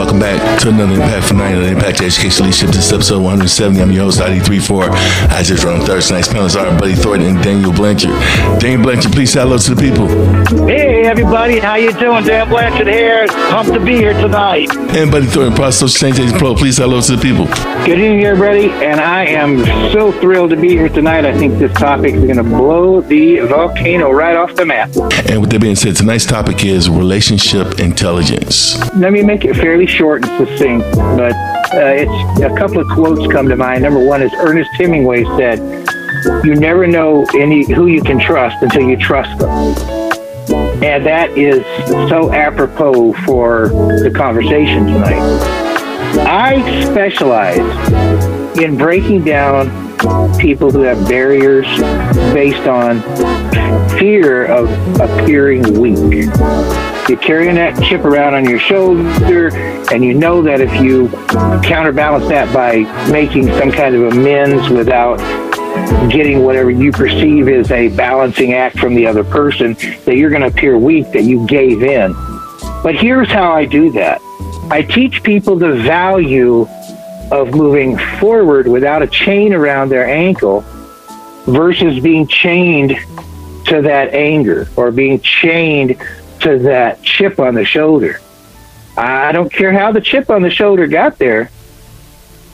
welcome back to another Impact for Night on Impact Education Leadership. This is episode 170. I'm your host, ID34. Isaiah Drone Thursday night's panelists are Buddy Thornton and Daniel Blanchard. Daniel Blanchard, please say hello to the people. Hey, everybody. How you doing? Dan Blanchard here. Pumped to be here tonight. And Buddy Thornton, Pro Social Change Agent Pro, please say hello to the people. Good evening, everybody. And I am so thrilled to be here tonight. I think this topic is going to blow the volcano right off the map. And with that being said, tonight's topic is relationship intelligence. Let me make it fairly short and succinct, but uh, it's a couple of quotes come to mind. Number one is Ernest Hemingway said, "You never know any who you can trust until you trust them," and that is so apropos for the conversation tonight. I specialize in breaking down people who have barriers based on fear of appearing weak. You're carrying that chip around on your shoulder, and you know that if you counterbalance that by making some kind of amends without getting whatever you perceive as a balancing act from the other person, that you're going to appear weak, that you gave in. But here's how I do that I teach people the value of moving forward without a chain around their ankle versus being chained to that anger or being chained to that chip on the shoulder. I don't care how the chip on the shoulder got there.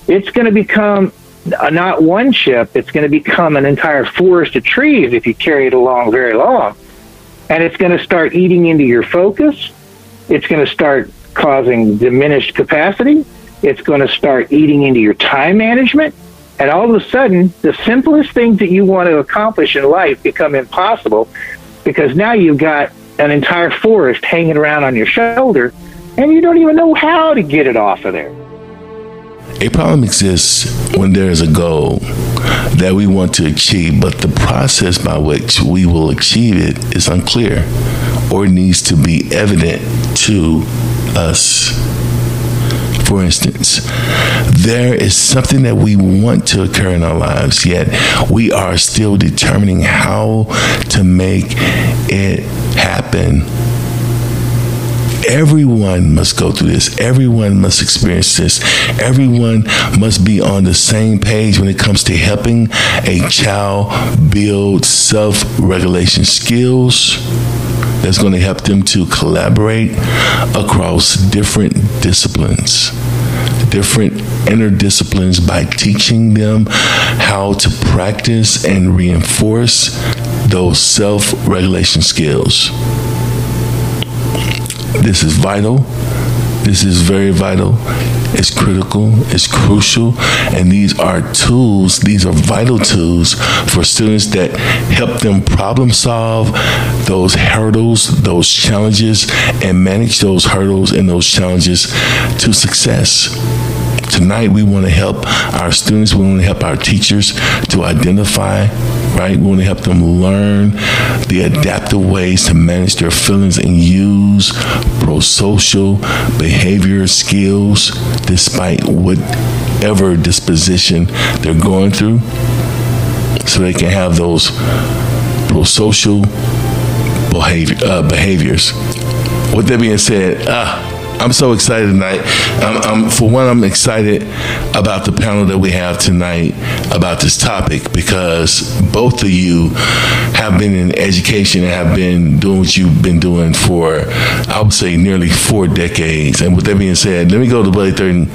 It's going to become not one chip, it's going to become an entire forest of trees if you carry it along very long. And it's going to start eating into your focus. It's going to start causing diminished capacity. It's going to start eating into your time management. And all of a sudden, the simplest things that you want to accomplish in life become impossible because now you've got an entire forest hanging around on your shoulder and you don't even know how to get it off of there. A problem exists when there is a goal that we want to achieve, but the process by which we will achieve it is unclear or needs to be evident to us. For instance, there is something that we want to occur in our lives, yet we are still determining how to make it happen everyone must go through this. Everyone must experience this. Everyone must be on the same page when it comes to helping a child build self regulation skills that's going to help them to collaborate across different disciplines different interdisciplines by teaching them how to practice and reinforce those self regulation skills. This is vital. This is very vital. It's critical. It's crucial. And these are tools, these are vital tools for students that help them problem solve those hurdles, those challenges, and manage those hurdles and those challenges to success. Tonight, we want to help our students, we want to help our teachers to identify, right? We want to help them learn the adaptive ways to manage their feelings and use pro social behavior skills despite whatever disposition they're going through so they can have those pro social behavior, uh, behaviors. With that being said, ah, I'm so excited tonight. Um, um, for one, I'm excited about the panel that we have tonight about this topic because both of you have been in education and have been doing what you've been doing for, I would say, nearly four decades. And with that being said, let me go to Buddy Thornton,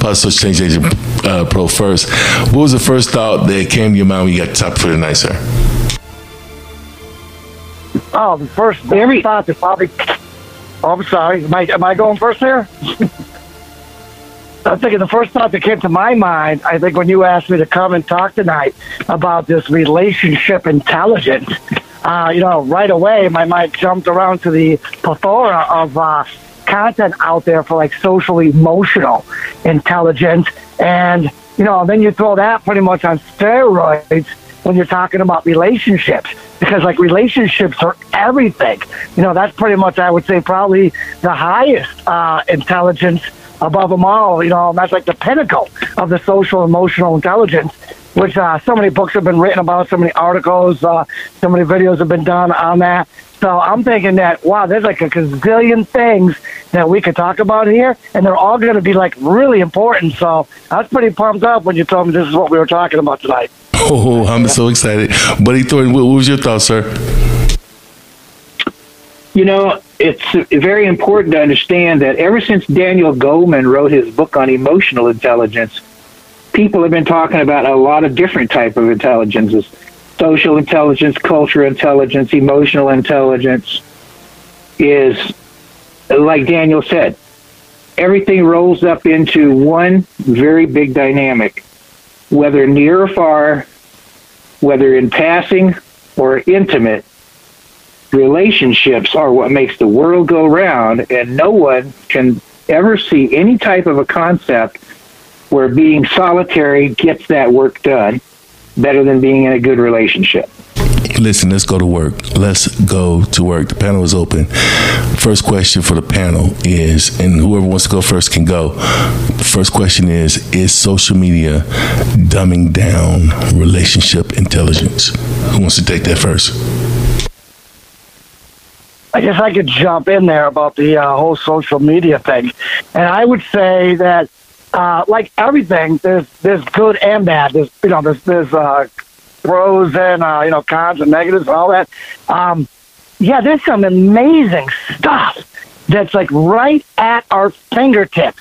Positive Change Agent uh, Pro first. What was the first thought that came to your mind when you got the topic for tonight, sir? Oh, the first Every, thought that probably Oh, I'm sorry. Am I, am I going first here? I'm thinking the first thought that came to my mind, I think when you asked me to come and talk tonight about this relationship intelligence, uh, you know, right away my mind jumped around to the plethora of uh, content out there for like social emotional intelligence. And, you know, then you throw that pretty much on steroids when you're talking about relationships because like relationships are everything. You know, that's pretty much I would say probably the highest uh, intelligence above them all. You know, that's like the pinnacle of the social emotional intelligence. which uh, so many books have been written about, so many articles, uh, so many videos have been done on that. So I'm thinking that wow, there's like a gazillion things that we could talk about here, and they're all going to be like really important. So I was pretty pumped up when you told me this is what we were talking about tonight. Oh, I'm so excited, Buddy Thornton. What, what was your thought, sir? You know, it's very important to understand that ever since Daniel Goleman wrote his book on emotional intelligence, people have been talking about a lot of different type of intelligences social intelligence cultural intelligence emotional intelligence is like daniel said everything rolls up into one very big dynamic whether near or far whether in passing or intimate relationships are what makes the world go round and no one can ever see any type of a concept where being solitary gets that work done better than being in a good relationship. Listen, let's go to work. Let's go to work. The panel is open. First question for the panel is, and whoever wants to go first can go. The first question is Is social media dumbing down relationship intelligence? Who wants to take that first? I guess I could jump in there about the uh, whole social media thing. And I would say that uh, like everything, there's there's good and bad. There's you know there's there's uh, pros and uh, you know cons and negatives and all that. Um, yeah, there's some amazing stuff that's like right at our fingertips.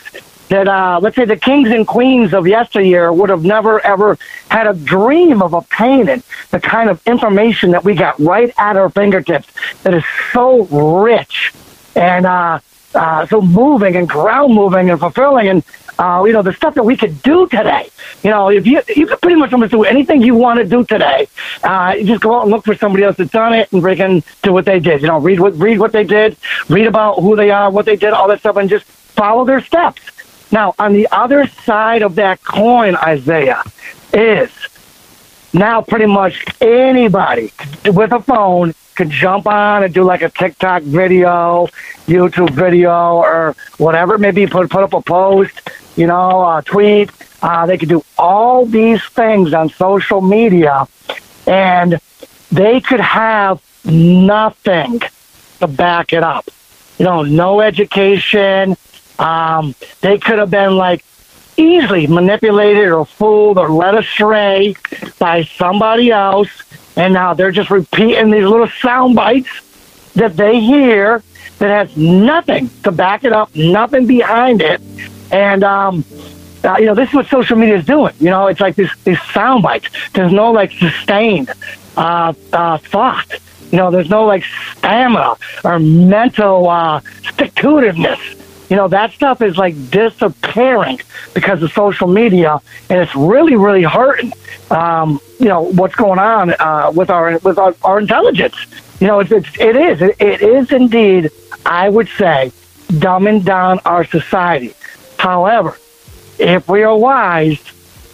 That uh, let's say the kings and queens of yesteryear would have never ever had a dream of obtaining the kind of information that we got right at our fingertips. That is so rich and uh, uh, so moving and ground moving and fulfilling. And uh, you know, the stuff that we could do today. You know, if you you could pretty much almost do anything you want to do today. Uh, you just go out and look for somebody else that's done it and freaking do what they did. You know, read what read what they did, read about who they are, what they did, all that stuff, and just follow their steps. Now, on the other side of that coin, Isaiah, is now pretty much anybody with a phone could jump on and do like a TikTok video, YouTube video, or whatever. Maybe put put up a post you know, uh, tweet. Uh, they could do all these things on social media, and they could have nothing to back it up. You know, no education. Um, they could have been like easily manipulated or fooled or led astray by somebody else, and now they're just repeating these little sound bites that they hear that has nothing to back it up, nothing behind it, and um, uh, you know, this is what social media is doing. You know, it's like this these sound bites. There's no like sustained uh, uh, thought. You know, there's no like stamina or mental uh, stick to itiveness. You know, that stuff is like disappearing because of social media, and it's really, really hurting. Um, you know what's going on uh, with our with our, our intelligence. You know, it's, it's it is it, it is indeed. I would say dumbing down our society. However, if we are wise,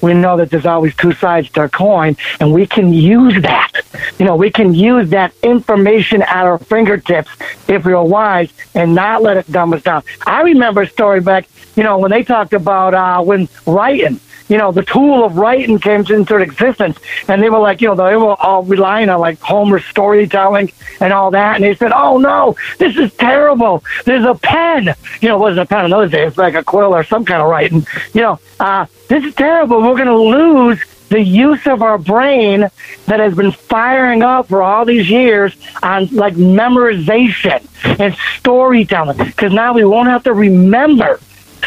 we know that there's always two sides to a coin, and we can use that. You know, we can use that information at our fingertips if we are wise and not let it dumb us down. I remember a story back, you know, when they talked about uh, when writing you know, the tool of writing came into existence. And they were like, you know, they were all relying on like Homer storytelling and all that. And they said, oh no, this is terrible. There's a pen. You know, it wasn't a pen in those days, like a quill or some kind of writing. You know, uh, this is terrible. We're going to lose the use of our brain that has been firing up for all these years on like memorization and storytelling because now we won't have to remember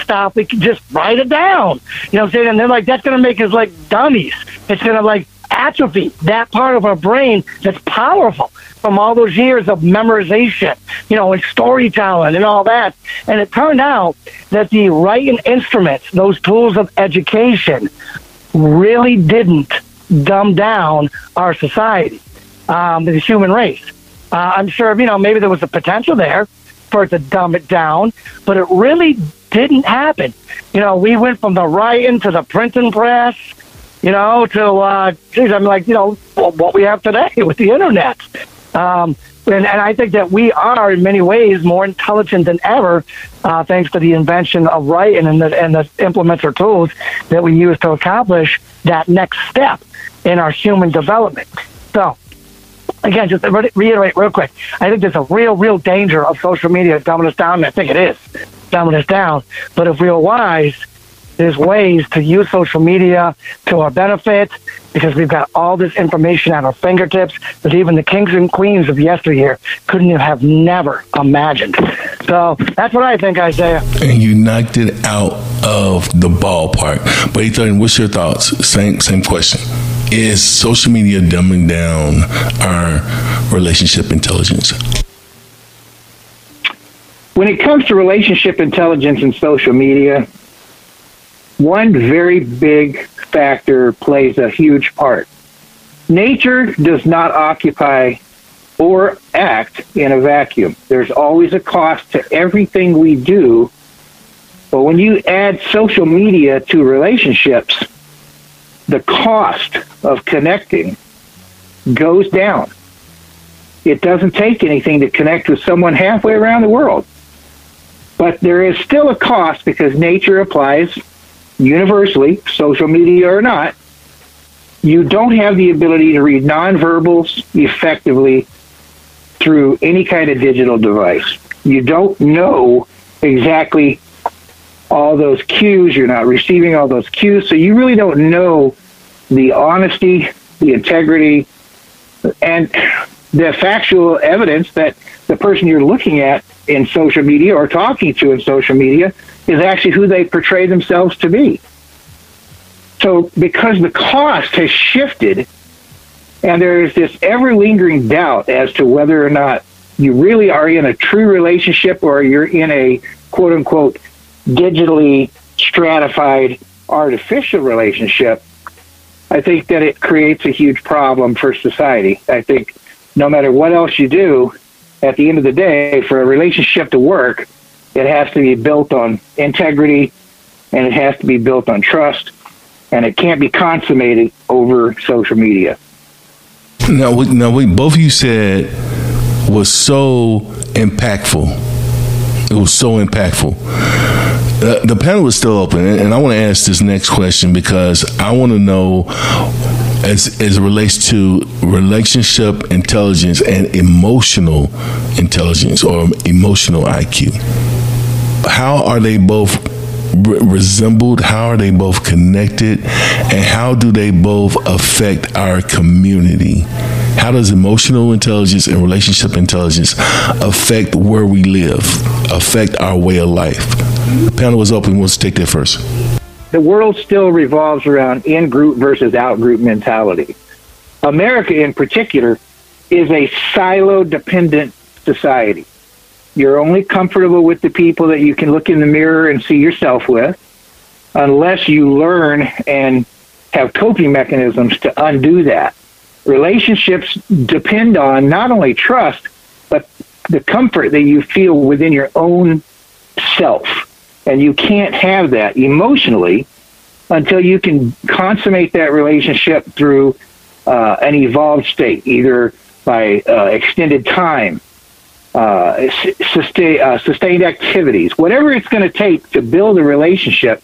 stuff, we can just write it down. You know what I'm saying? And they're like, that's going to make us like dummies. It's going to like atrophy that part of our brain that's powerful from all those years of memorization, you know, and storytelling and all that. And it turned out that the writing instruments, those tools of education, really didn't dumb down our society, um, the human race. Uh, I'm sure, you know, maybe there was a potential there for it to dumb it down, but it really didn't happen. You know, we went from the writing to the printing press, you know, to, uh, geez, I'm like, you know, what we have today with the internet. Um, and, and I think that we are in many ways more intelligent than ever, uh, thanks to the invention of writing and the, and the implementer tools that we use to accomplish that next step in our human development. So, again, just to reiterate real quick, I think there's a real, real danger of social media dumbing us down, I think it is dumbing us down. But if we are wise, there's ways to use social media to our benefit because we've got all this information at our fingertips that even the kings and queens of yesteryear couldn't have never imagined. So that's what I think, Isaiah. And you knocked it out of the ballpark. But Ethan, what's your thoughts? Same same question. Is social media dumbing down our relationship intelligence? When it comes to relationship intelligence and social media, one very big factor plays a huge part. Nature does not occupy or act in a vacuum. There's always a cost to everything we do. But when you add social media to relationships, the cost of connecting goes down. It doesn't take anything to connect with someone halfway around the world. But there is still a cost because nature applies universally, social media or not. You don't have the ability to read nonverbals effectively through any kind of digital device. You don't know exactly all those cues. You're not receiving all those cues. So you really don't know the honesty, the integrity, and the factual evidence that the person you're looking at in social media or talking to in social media is actually who they portray themselves to be. So, because the cost has shifted, and there is this ever lingering doubt as to whether or not you really are in a true relationship or you're in a quote unquote digitally stratified artificial relationship, I think that it creates a huge problem for society. I think no matter what else you do, at the end of the day, for a relationship to work, it has to be built on integrity and it has to be built on trust and it can't be consummated over social media. Now, now, what both of you said was so impactful. It was so impactful. Uh, the panel is still open, and I want to ask this next question because I want to know, as as it relates to relationship intelligence and emotional intelligence or emotional IQ, how are they both re- resembled? How are they both connected? And how do they both affect our community? How does emotional intelligence and relationship intelligence affect where we live, affect our way of life? The panel is open. Let's take that first. The world still revolves around in group versus out group mentality. America, in particular, is a silo dependent society. You're only comfortable with the people that you can look in the mirror and see yourself with, unless you learn and have coping mechanisms to undo that. Relationships depend on not only trust, but the comfort that you feel within your own self. And you can't have that emotionally until you can consummate that relationship through uh, an evolved state, either by uh, extended time, uh, sustain, uh, sustained activities, whatever it's going to take to build a relationship,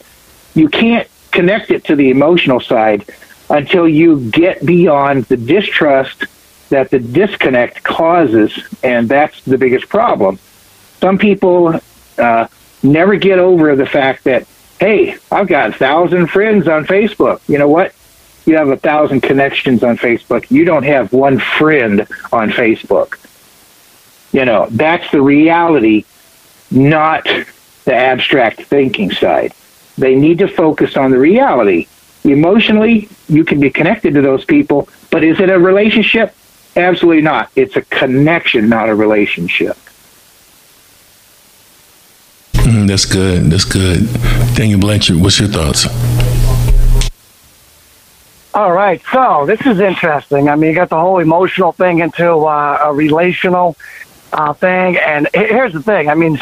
you can't connect it to the emotional side until you get beyond the distrust that the disconnect causes, and that's the biggest problem. Some people uh, never get over the fact that, hey, I've got a thousand friends on Facebook. You know what? You have a thousand connections on Facebook. You don't have one friend on Facebook. You know, that's the reality, not the abstract thinking side. They need to focus on the reality. Emotionally, you can be connected to those people, but is it a relationship? Absolutely not. It's a connection, not a relationship. Mm, that's good. That's good. Daniel Blanchard, what's your thoughts? All right, so this is interesting. I mean, you got the whole emotional thing into uh, a relational uh, thing, and here's the thing. I mean,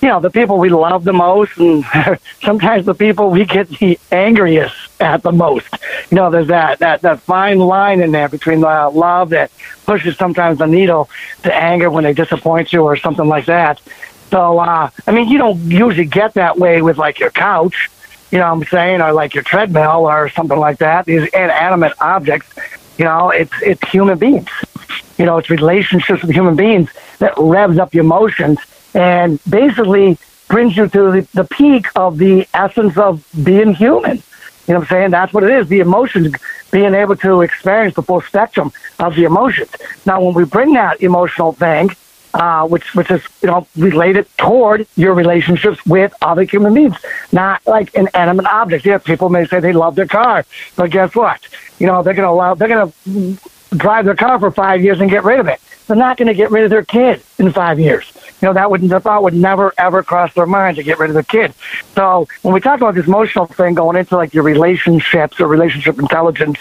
you know, the people we love the most, and sometimes the people we get the angriest at the most. You know, there's that that that fine line in there between the love that pushes sometimes the needle to anger when they disappoint you or something like that. So, uh, I mean, you don't usually get that way with like your couch, you know what I'm saying, or like your treadmill or something like that. These inanimate objects, you know, it's it's human beings. You know, it's relationships with human beings that revs up your emotions and basically brings you to the, the peak of the essence of being human. You know what I'm saying? That's what it is. The emotions, being able to experience the full spectrum of the emotions. Now, when we bring that emotional thing uh, which which is you know related toward your relationships with other human beings, not like inanimate objects. Yes, people may say they love their car, but guess what? You know they're gonna allow they're gonna drive their car for five years and get rid of it. They're not to get rid of their kid in five years. You know that would the thought would never ever cross their mind to get rid of their kid. So when we talk about this emotional thing going into like your relationships or relationship intelligence,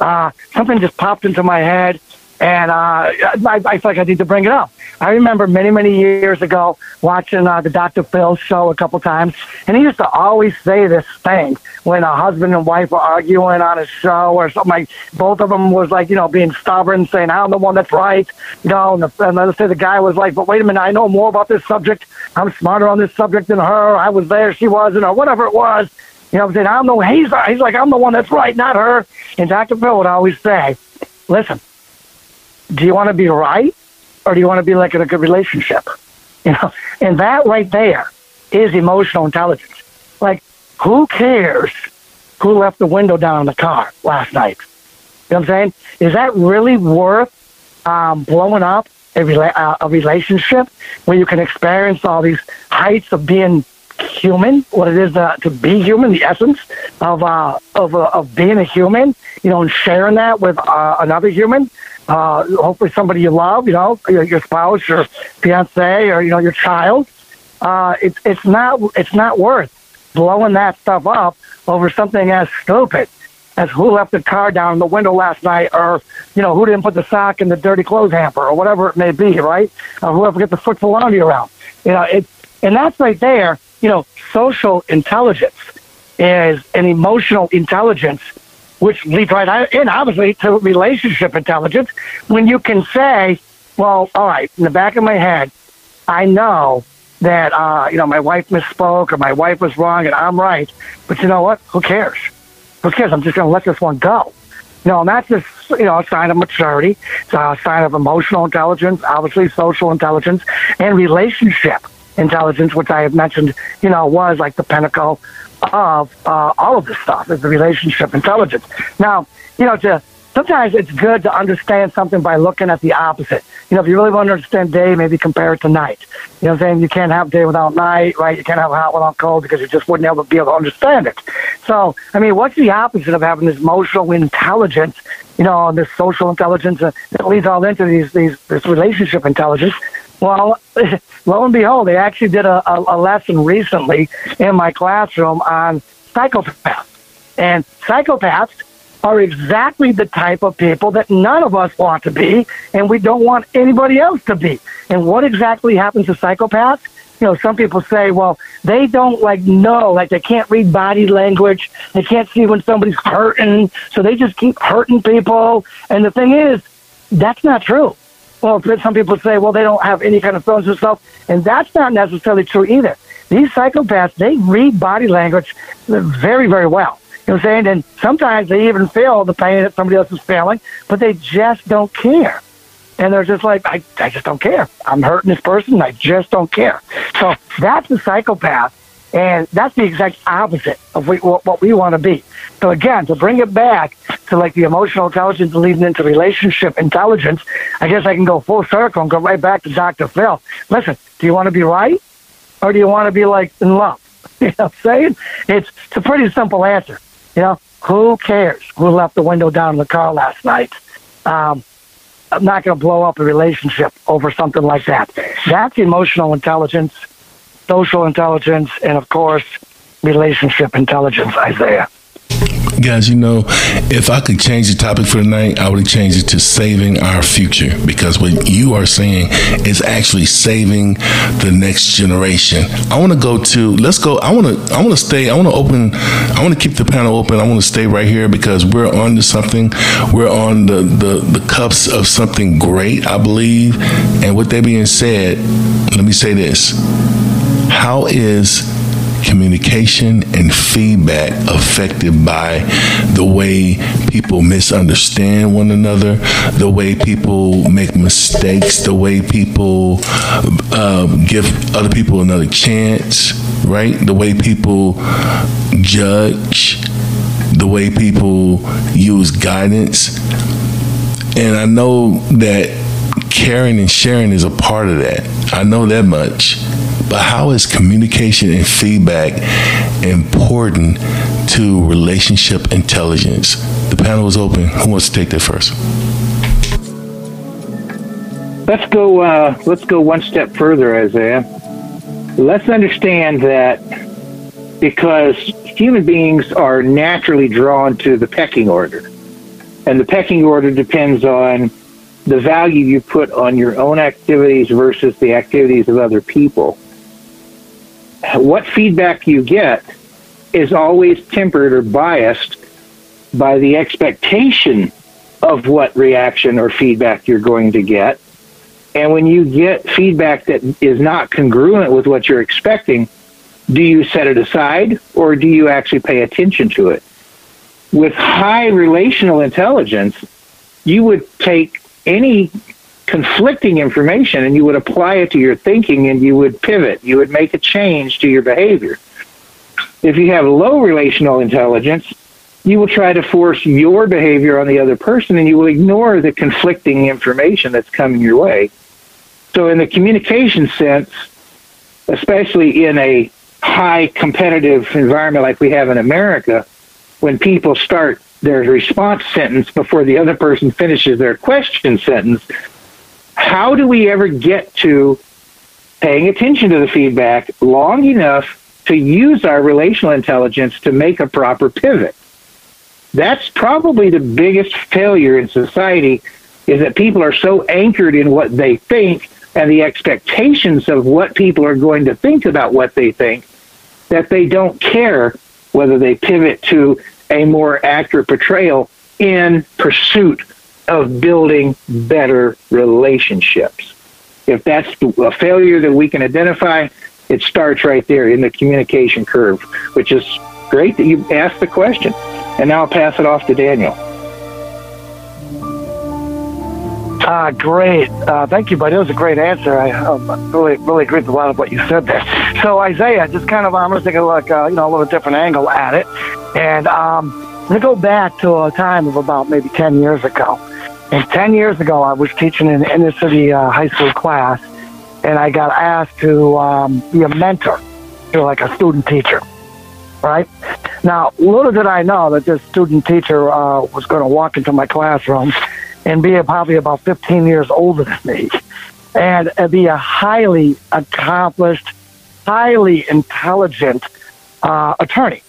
uh, something just popped into my head and uh, I, I feel like I need to bring it up. I remember many, many years ago watching uh, the Dr. Phil show a couple times, and he used to always say this thing when a husband and wife were arguing on a show or something like. Both of them was like, you know, being stubborn, saying I'm the one that's right, you know. And, the, and let's say the guy was like, but wait a minute, I know more about this subject. I'm smarter on this subject than her. I was there, she wasn't, or whatever it was. You know, I'm saying I'm the he's he's like I'm the one that's right, not her. And Dr. Phil would always say, listen do you want to be right or do you want to be like in a good relationship? You know, and that right there is emotional intelligence. Like, who cares who left the window down in the car last night? You know what I'm saying? Is that really worth um, blowing up a, rela- uh, a relationship where you can experience all these heights of being human, what it is to be human, the essence of uh, of uh, of being a human, you know, and sharing that with uh, another human uh, hopefully somebody you love, you know, your, your spouse, your fiance, or you know, your child. Uh, it's it's not it's not worth blowing that stuff up over something as stupid as who left the car down in the window last night, or you know, who didn't put the sock in the dirty clothes hamper, or whatever it may be, right? Or whoever get the foot around. You know, it and that's right there. You know, social intelligence is an emotional intelligence which leads right in, obviously, to relationship intelligence. When you can say, well, all right, in the back of my head, I know that, uh, you know, my wife misspoke or my wife was wrong and I'm right. But you know what? Who cares? Who cares? I'm just going to let this one go. Know, and that's just, you know, a sign of maturity. It's a sign of emotional intelligence, obviously social intelligence, and relationship intelligence, which I have mentioned, you know, was like the pinnacle of uh, all of this stuff is the relationship intelligence. Now, you know, to sometimes it's good to understand something by looking at the opposite. You know, if you really want to understand day, maybe compare it to night. You know what I'm saying? You can't have day without night, right? You can't have hot without cold because you just wouldn't to be able to understand it. So, I mean, what's the opposite of having this emotional intelligence, you know, and this social intelligence that leads all into these, these, this relationship intelligence? Well, lo and behold, they actually did a, a, a lesson recently in my classroom on psychopaths. And psychopaths are exactly the type of people that none of us want to be, and we don't want anybody else to be. And what exactly happens to psychopaths? You know, some people say, well, they don't like know, like they can't read body language, they can't see when somebody's hurting, so they just keep hurting people. And the thing is, that's not true. Well, some people say, well, they don't have any kind of feelings stuff, and that's not necessarily true either. These psychopaths, they read body language very, very well. You know what I'm saying? And sometimes they even feel the pain that somebody else is feeling, but they just don't care. And they're just like, I, I just don't care. I'm hurting this person. I just don't care. So that's the psychopath. And that's the exact opposite of what we want to be. So again, to bring it back to like the emotional intelligence leading into relationship intelligence, I guess I can go full circle and go right back to Dr. Phil. Listen, do you want to be right or do you want to be like in love? You know what I'm saying? It's, it's a pretty simple answer. You know, who cares who left the window down in the car last night? Um, I'm not going to blow up a relationship over something like that. That's emotional intelligence social intelligence, and of course, relationship intelligence, Isaiah. Guys, you know, if I could change the topic for tonight, I would have changed it to saving our future because what you are saying is actually saving the next generation. I want to go to let's go. I want to I want to stay. I want to open. I want to keep the panel open. I want to stay right here because we're on to something. We're on the the the cups of something great, I believe. And with that being said, let me say this: How is communication and feedback affected by the way people misunderstand one another, the way people make mistakes, the way people um, give other people another chance, right? The way people judge, the way people use guidance. And I know that caring and sharing is a part of that. I know that much. But how is communication and feedback important to relationship intelligence? The panel is open. Who wants to take that first? Let's go. Uh, let's go one step further, Isaiah. Let's understand that because human beings are naturally drawn to the pecking order, and the pecking order depends on the value you put on your own activities versus the activities of other people what feedback you get is always tempered or biased by the expectation of what reaction or feedback you're going to get. And when you get feedback that is not congruent with what you're expecting, do you set it aside or do you actually pay attention to it? With high relational intelligence, you would take any conflicting information and you would apply it to your thinking and you would pivot. You would make a change to your behavior. If you have low relational intelligence, you will try to force your behavior on the other person and you will ignore the conflicting information that's coming your way. So, in the communication sense, especially in a high competitive environment like we have in America, when people start their response sentence before the other person finishes their question sentence, how do we ever get to paying attention to the feedback long enough to use our relational intelligence to make a proper pivot? That's probably the biggest failure in society is that people are so anchored in what they think and the expectations of what people are going to think about what they think that they don't care whether they pivot to a more accurate portrayal in pursuit of building better relationships. If that's a failure that we can identify, it starts right there in the communication curve, which is great that you asked the question. And now I'll pass it off to Daniel. Ah, great. Uh, thank you, buddy. That was a great answer. I um, really, really agree with a lot of what you said there. So, Isaiah, just kind of, I'm going to take a look, uh, you know, a little different angle at it. And um, I'm going to go back to a time of about maybe 10 years ago. And 10 years ago, I was teaching in an inner city uh, high school class, and I got asked to um, be a mentor, you know, like a student teacher, right? Now, little did I know that this student teacher uh, was going to walk into my classroom and be probably about 15 years older than me and be a highly accomplished, highly intelligent uh, attorney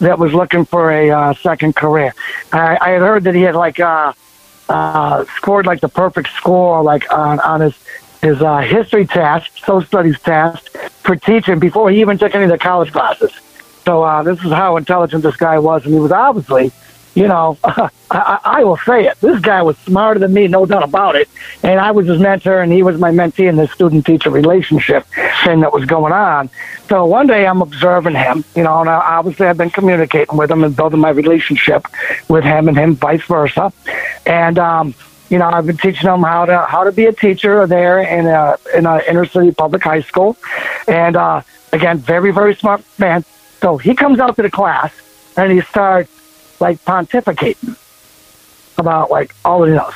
that was looking for a uh, second career. I, I had heard that he had like uh, uh, scored like the perfect score, like on on his his uh, history test, social studies test for teaching before he even took any of the college classes. So uh, this is how intelligent this guy was, and he was obviously you know, I, I will say it. This guy was smarter than me, no doubt about it. And I was his mentor, and he was my mentee in this student-teacher relationship thing that was going on. So one day I'm observing him, you know, and obviously I've been communicating with him and building my relationship with him, and him vice versa. And um, you know, I've been teaching him how to how to be a teacher there in a in a inner city public high school, and uh, again, very very smart man. So he comes out to the class and he starts like pontificating about like all he knows.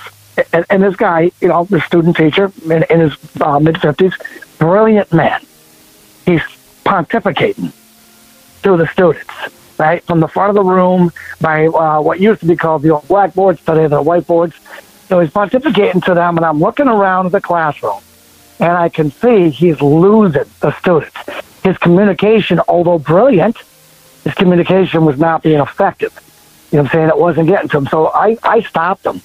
And, and this guy, you know, the student teacher in, in his uh, mid fifties, brilliant man. He's pontificating to the students, right from the front of the room by uh, what used to be called the old blackboards, today the whiteboards. So he's pontificating to them, and I'm looking around the classroom, and I can see he's losing the students. His communication, although brilliant, his communication was not being effective You know what I'm saying? It wasn't getting to him. So I, I stopped him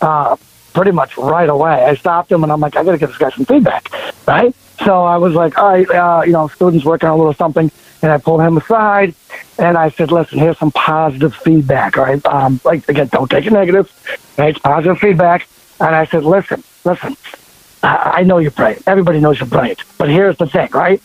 uh, pretty much right away. I stopped him and I'm like, I got to give this guy some feedback, right? So I was like, all right, uh, you know, students working on a little something. And I pulled him aside and I said, listen, here's some positive feedback, all right? Um, like, again, don't take it negative, right? It's positive feedback. And I said, listen, listen, I, I know you're brilliant. Everybody knows you're brilliant. But here's the thing, right?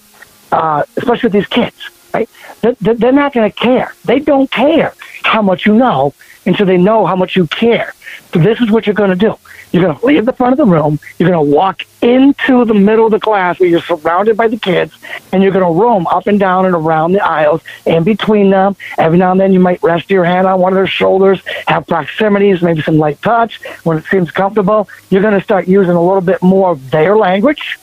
Uh, especially with these kids, right? They're, they're not going to care. They don't care how much you know until they know how much you care. So this is what you're going to do. You're going to leave the front of the room. You're going to walk into the middle of the class where you're surrounded by the kids, and you're going to roam up and down and around the aisles and between them. Every now and then, you might rest your hand on one of their shoulders, have proximities, maybe some light touch when it seems comfortable. You're going to start using a little bit more of their language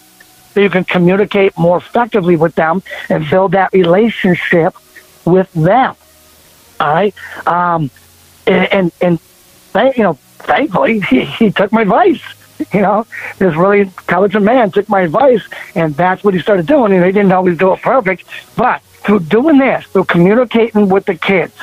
so you can communicate more effectively with them and build that relationship with them. All right. Um, and, and, and you know, thankfully, he, he took my advice. You know, this really intelligent man took my advice, and that's what he started doing. And he didn't always do it perfect, but through doing this, through communicating with the kids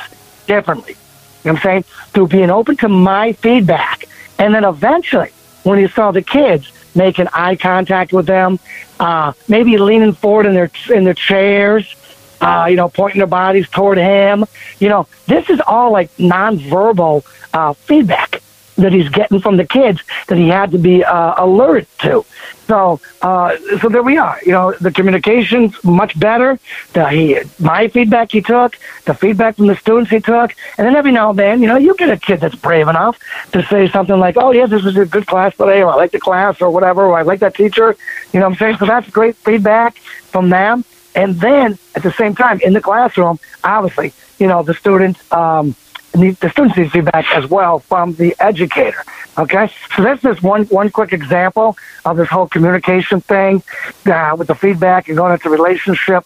differently, you know what I'm saying? Through being open to my feedback. And then eventually, when he saw the kids making eye contact with them, uh, maybe leaning forward in their in their chairs, uh, you know, pointing their bodies toward him. You know, this is all like nonverbal uh, feedback that he's getting from the kids that he had to be uh, alert to. So, uh, so there we are. You know, the communication's much better. The he, my feedback he took, the feedback from the students he took, and then every now and then, you know, you get a kid that's brave enough to say something like, "Oh, yeah, this was a good class today," or "I like the class," or whatever, or "I like that teacher." You know what I'm saying? So that's great feedback from them. And then at the same time, in the classroom, obviously, you know, the students. Um, need, the students need feedback as well from the educator. Okay, so that's just one one quick example of this whole communication thing uh, with the feedback and going into relationship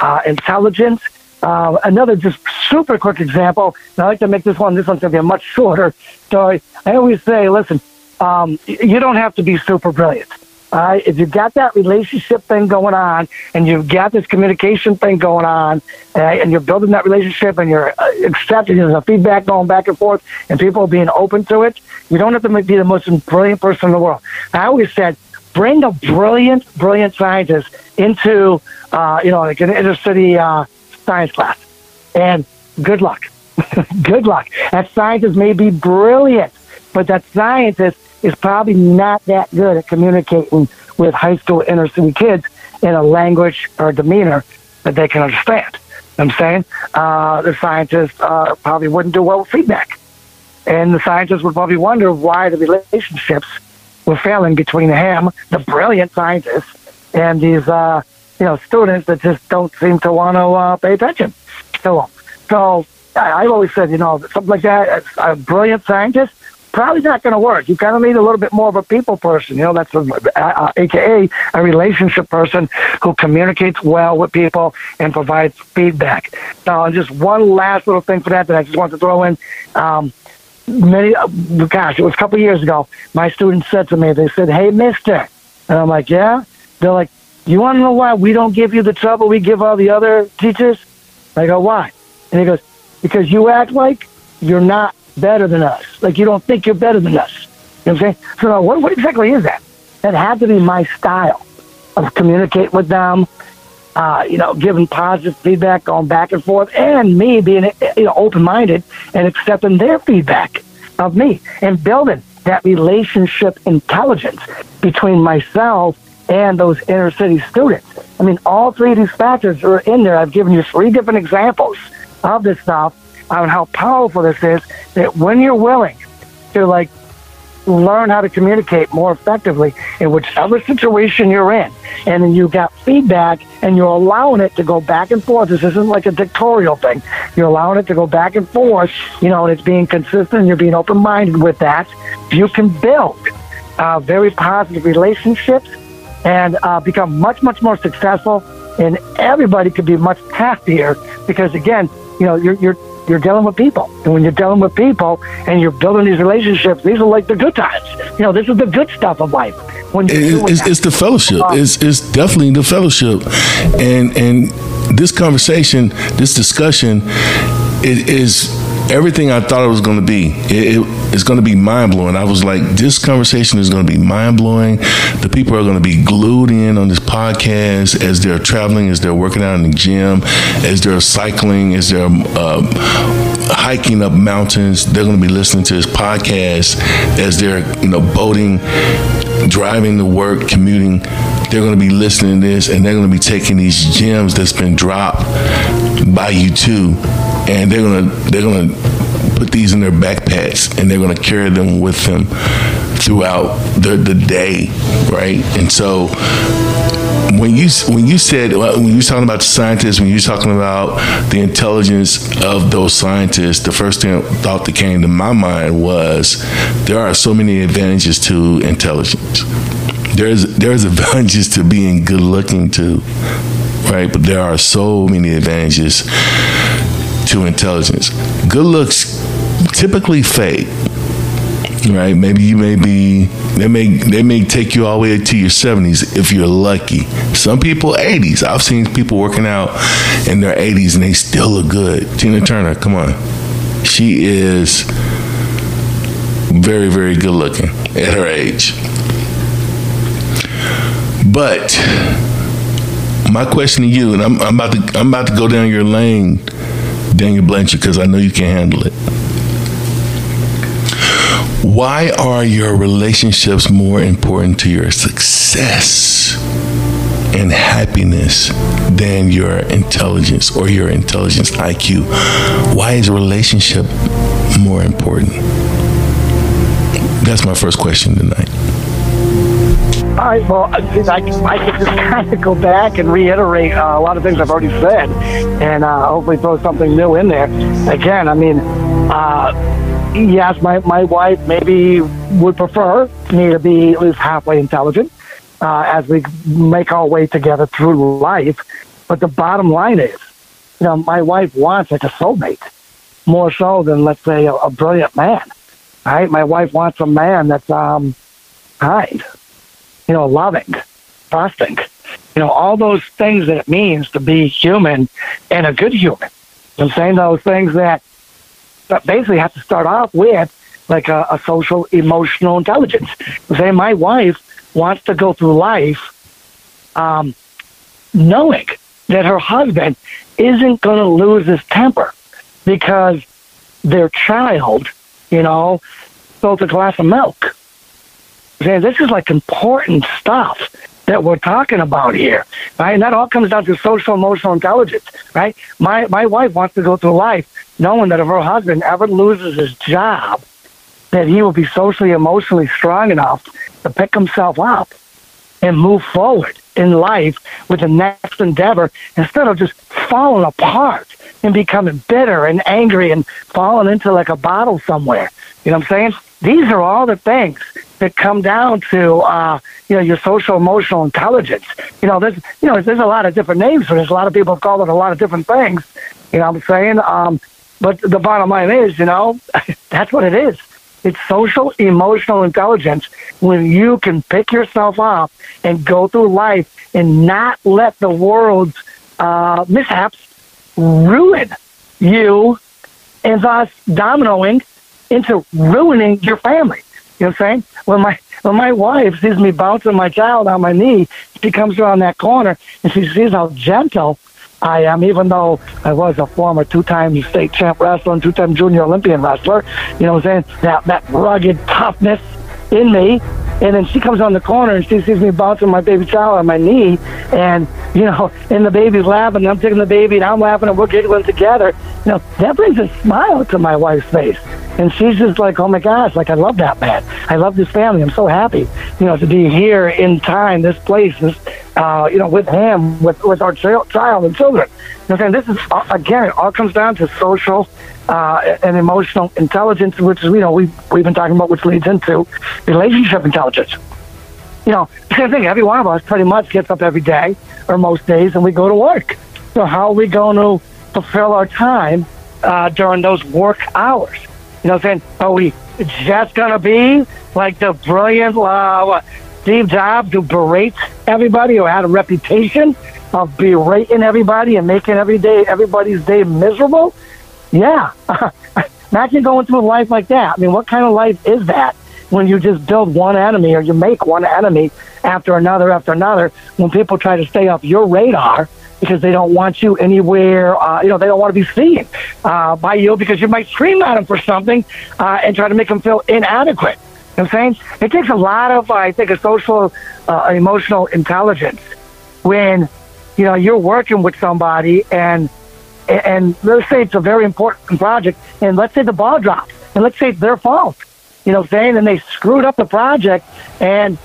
uh, intelligence. Uh, another just super quick example. And I like to make this one. This one's to be a much shorter story. I always say, listen, um, you don't have to be super brilliant. Uh, if you've got that relationship thing going on and you've got this communication thing going on uh, and you're building that relationship and you're uh, accepting a feedback going back and forth and people being open to it, you don't have to be the most brilliant person in the world. I always said, bring a brilliant, brilliant scientist into, uh, you know, like an inner city uh, science class. And good luck. good luck. That scientist may be brilliant, but that scientist is probably not that good at communicating with high school inner city kids in a language or demeanor that they can understand. I'm saying uh, the scientists uh, probably wouldn't do well with feedback, and the scientists would probably wonder why the relationships were failing between him, the brilliant scientist, and these uh, you know students that just don't seem to want to uh, pay attention to him. So I, I've always said, you know, something like that. A brilliant scientist probably not going to work. You kind of need a little bit more of a people person. You know, that's a, uh, AKA a relationship person who communicates well with people and provides feedback. Now, just one last little thing for that that I just want to throw in. Um, many, uh, gosh, it was a couple years ago. My students said to me, they said, "Hey, Mister," and I'm like, "Yeah." They're like, "You want to know why we don't give you the trouble we give all the other teachers?" I go, "Why?" And he goes, "Because you act like you're not better than us. Like you don't think you're better than us. You know what I'm saying? So what, what exactly is that? That had to be my style of communicate with them, uh, you know, giving positive feedback, going back and forth, and me being you know, open-minded and accepting their feedback of me and building that relationship intelligence between myself and those inner city students. I mean, all three of these factors are in there. I've given you three different examples of this stuff on how powerful this is that when you're willing to like learn how to communicate more effectively in whichever situation you're in and then you got feedback and you're allowing it to go back and forth this isn't like a dictatorial thing. You're allowing it to go back and forth you know and it's being consistent and you're being open-minded with that. You can build uh, very positive relationships and uh, become much much more successful and everybody could be much happier because again you know you're, you're you're dealing with people. And when you're dealing with people and you're building these relationships, these are like the good times. You know, this is the good stuff of life. When you it's, it's, the fellowship. Uh, it's, it's definitely the fellowship. And and this conversation, this discussion, it is everything I thought it was going to be. It, it, it's going to be mind blowing. I was like, this conversation is going to be mind blowing. The people are going to be glued in on this podcast as they're traveling, as they're working out in the gym, as they're cycling, as they're uh, hiking up mountains. They're going to be listening to this podcast as they're you know boating, driving to work, commuting. They're going to be listening to this, and they're going to be taking these gems that's been dropped by you too and they're gonna they're gonna put these in their backpacks and they're gonna carry them with them throughout the, the day, right? And so when you when you said when you were talking about the scientists, when you were talking about the intelligence of those scientists, the first thing thought that came to my mind was there are so many advantages to intelligence. There's there's advantages to being good looking too, right? But there are so many advantages to intelligence. Good looks typically fade. Right? Maybe you may be they may they may take you all the way to your seventies if you're lucky. Some people eighties. I've seen people working out in their eighties and they still look good. Tina Turner, come on. She is very, very good looking at her age. But my question to you, and I'm, I'm about to I'm about to go down your lane Daniel Blanchard because I know you can handle it. Why are your relationships more important to your success and happiness than your intelligence or your intelligence IQ? Why is relationship more important? That's my first question tonight. Right, well, I, I, I could just kind of go back and reiterate uh, a lot of things I've already said and uh, hopefully throw something new in there. Again, I mean, uh, yes, my, my wife maybe would prefer me to be at least halfway intelligent uh, as we make our way together through life. But the bottom line is, you know, my wife wants like a soulmate more so than, let's say, a, a brilliant man. Right? My wife wants a man that's um, kind you know, loving, trusting, you know, all those things that it means to be human and a good human. I'm saying those things that, basically have to start off with like a, a social emotional intelligence. I'm saying my wife wants to go through life um, knowing that her husband isn't going to lose his temper because their child, you know, spilled a glass of milk Man, this is like important stuff that we're talking about here, right? And that all comes down to social emotional intelligence, right? My my wife wants to go through life knowing that if her husband ever loses his job, that he will be socially emotionally strong enough to pick himself up and move forward in life with the next endeavor instead of just falling apart and becoming bitter and angry and falling into like a bottle somewhere. You know what I'm saying? These are all the things that come down to uh, you know your social emotional intelligence. You know, there's you know there's a lot of different names for this. A lot of people call it a lot of different things. You know what I'm saying? Um, but the bottom line is, you know, that's what it is. It's social emotional intelligence when you can pick yourself up and go through life and not let the world's uh, mishaps ruin you and thus dominoing into ruining your family. You know what I'm saying? When my when my wife sees me bouncing my child on my knee, she comes around that corner and she sees how gentle I am, even though I was a former two-time state champ wrestler and two-time junior Olympian wrestler. You know what I'm saying? That that rugged toughness in me. And then she comes on the corner and she sees me bouncing my baby child on my knee. And, you know, and the baby's laughing. And I'm taking the baby and I'm laughing and we're giggling together. You know, that brings a smile to my wife's face. And she's just like, oh my gosh, like I love that man. I love this family. I'm so happy, you know, to be here in time, this place, this, uh, you know, with him, with with our child and children. You know, this is uh, again, it all comes down to social uh, and emotional intelligence, which you know we've we've been talking about, which leads into relationship intelligence. You know, same thing. Every one of us pretty much gets up every day or most days, and we go to work. So how are we going to fulfill our time uh, during those work hours? You know, what I'm saying, are we just going to be like the brilliant uh, Steve Jobs who berates everybody or had a reputation of berating everybody and making every day everybody's day miserable? Yeah. Imagine going through a life like that. I mean, what kind of life is that when you just build one enemy or you make one enemy after another after another when people try to stay off your radar because they don't want you anywhere, uh, you know, they don't want to be seen uh, by you because you might scream at them for something uh, and try to make them feel inadequate. You know what I'm saying? It takes a lot of, I think, a social, uh, emotional intelligence when, you know, you're working with somebody and, and let's say it's a very important project and let's say the ball drops and let's say it's their fault. You know what I'm saying? And they screwed up the project and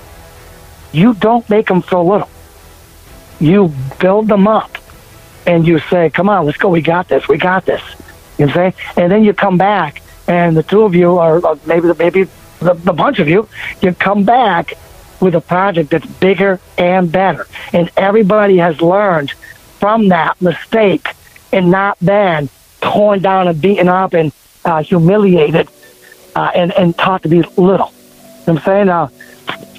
you don't make them feel little you build them up and you say, come on, let's go. We got this. We got this. You say, and then you come back and the two of you or maybe, maybe the, the bunch of you, you come back with a project that's bigger and better. And everybody has learned from that mistake and not been torn down and beaten up and uh, humiliated uh, and, and taught to be little. You know I'm saying? Uh,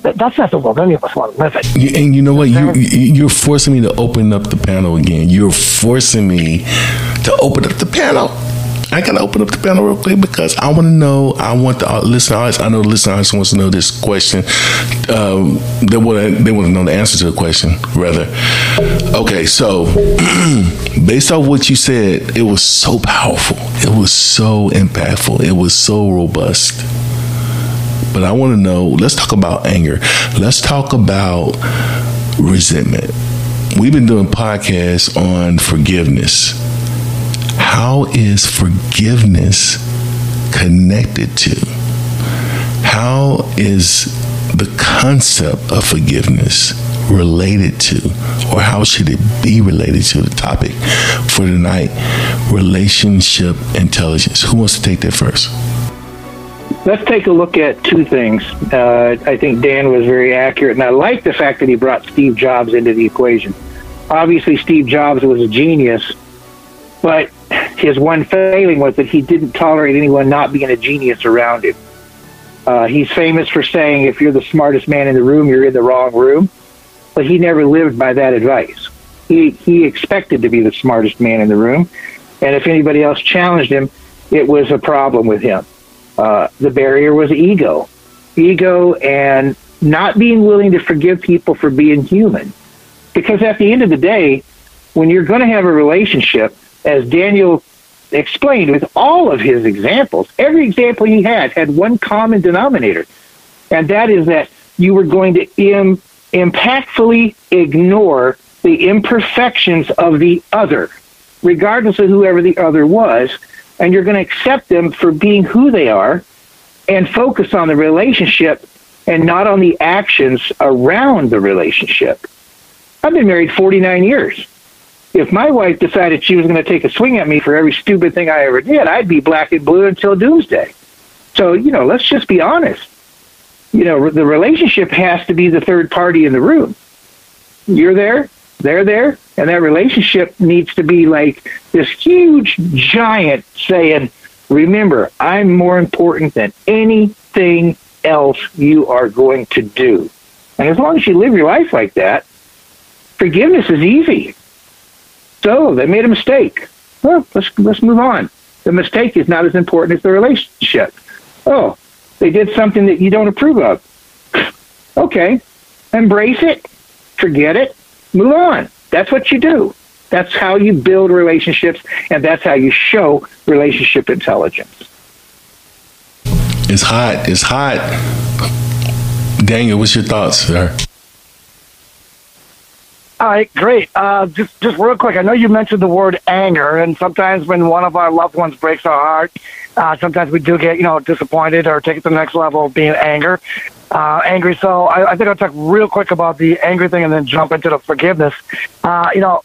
that's not the world any of us want to live in. And you know what? You, you're forcing me to open up the panel again. You're forcing me to open up the panel. I gotta open up the panel real quick because I want to know. I want the uh, listener audience. I know the listener audience wants to know this question. Um, they want they want to know the answer to the question. Rather, okay. So, based off what you said, it was so powerful. It was so impactful. It was so robust. But I want to know let's talk about anger. Let's talk about resentment. We've been doing podcasts on forgiveness. How is forgiveness connected to? How is the concept of forgiveness related to, or how should it be related to the topic for tonight? Relationship intelligence. Who wants to take that first? Let's take a look at two things. Uh, I think Dan was very accurate, and I like the fact that he brought Steve Jobs into the equation. Obviously, Steve Jobs was a genius, but his one failing was that he didn't tolerate anyone not being a genius around him. Uh, he's famous for saying, if you're the smartest man in the room, you're in the wrong room. But he never lived by that advice. He, he expected to be the smartest man in the room. And if anybody else challenged him, it was a problem with him. Uh, the barrier was ego, ego, and not being willing to forgive people for being human. Because at the end of the day, when you're going to have a relationship, as Daniel explained with all of his examples, every example he had had one common denominator, and that is that you were going to Im- impactfully ignore the imperfections of the other, regardless of whoever the other was, and you're going to accept them for being who they are and focus on the relationship and not on the actions around the relationship. I've been married 49 years. If my wife decided she was going to take a swing at me for every stupid thing I ever did, I'd be black and blue until doomsday. So, you know, let's just be honest. You know, the relationship has to be the third party in the room. You're there, they're there, and that relationship needs to be like this huge giant saying, Remember, I'm more important than anything else you are going to do. And as long as you live your life like that, forgiveness is easy. So they made a mistake. Well, let's let's move on. The mistake is not as important as the relationship. Oh, they did something that you don't approve of. Okay, embrace it, forget it, move on. That's what you do. That's how you build relationships, and that's how you show relationship intelligence. It's hot. It's hot. Daniel, what's your thoughts, sir? All right, great. Uh, just, just real quick. I know you mentioned the word anger, and sometimes when one of our loved ones breaks our heart, uh, sometimes we do get, you know, disappointed or take it to the next level of being anger, uh, angry. So I, I think I'll talk real quick about the angry thing and then jump into the forgiveness. Uh, you know,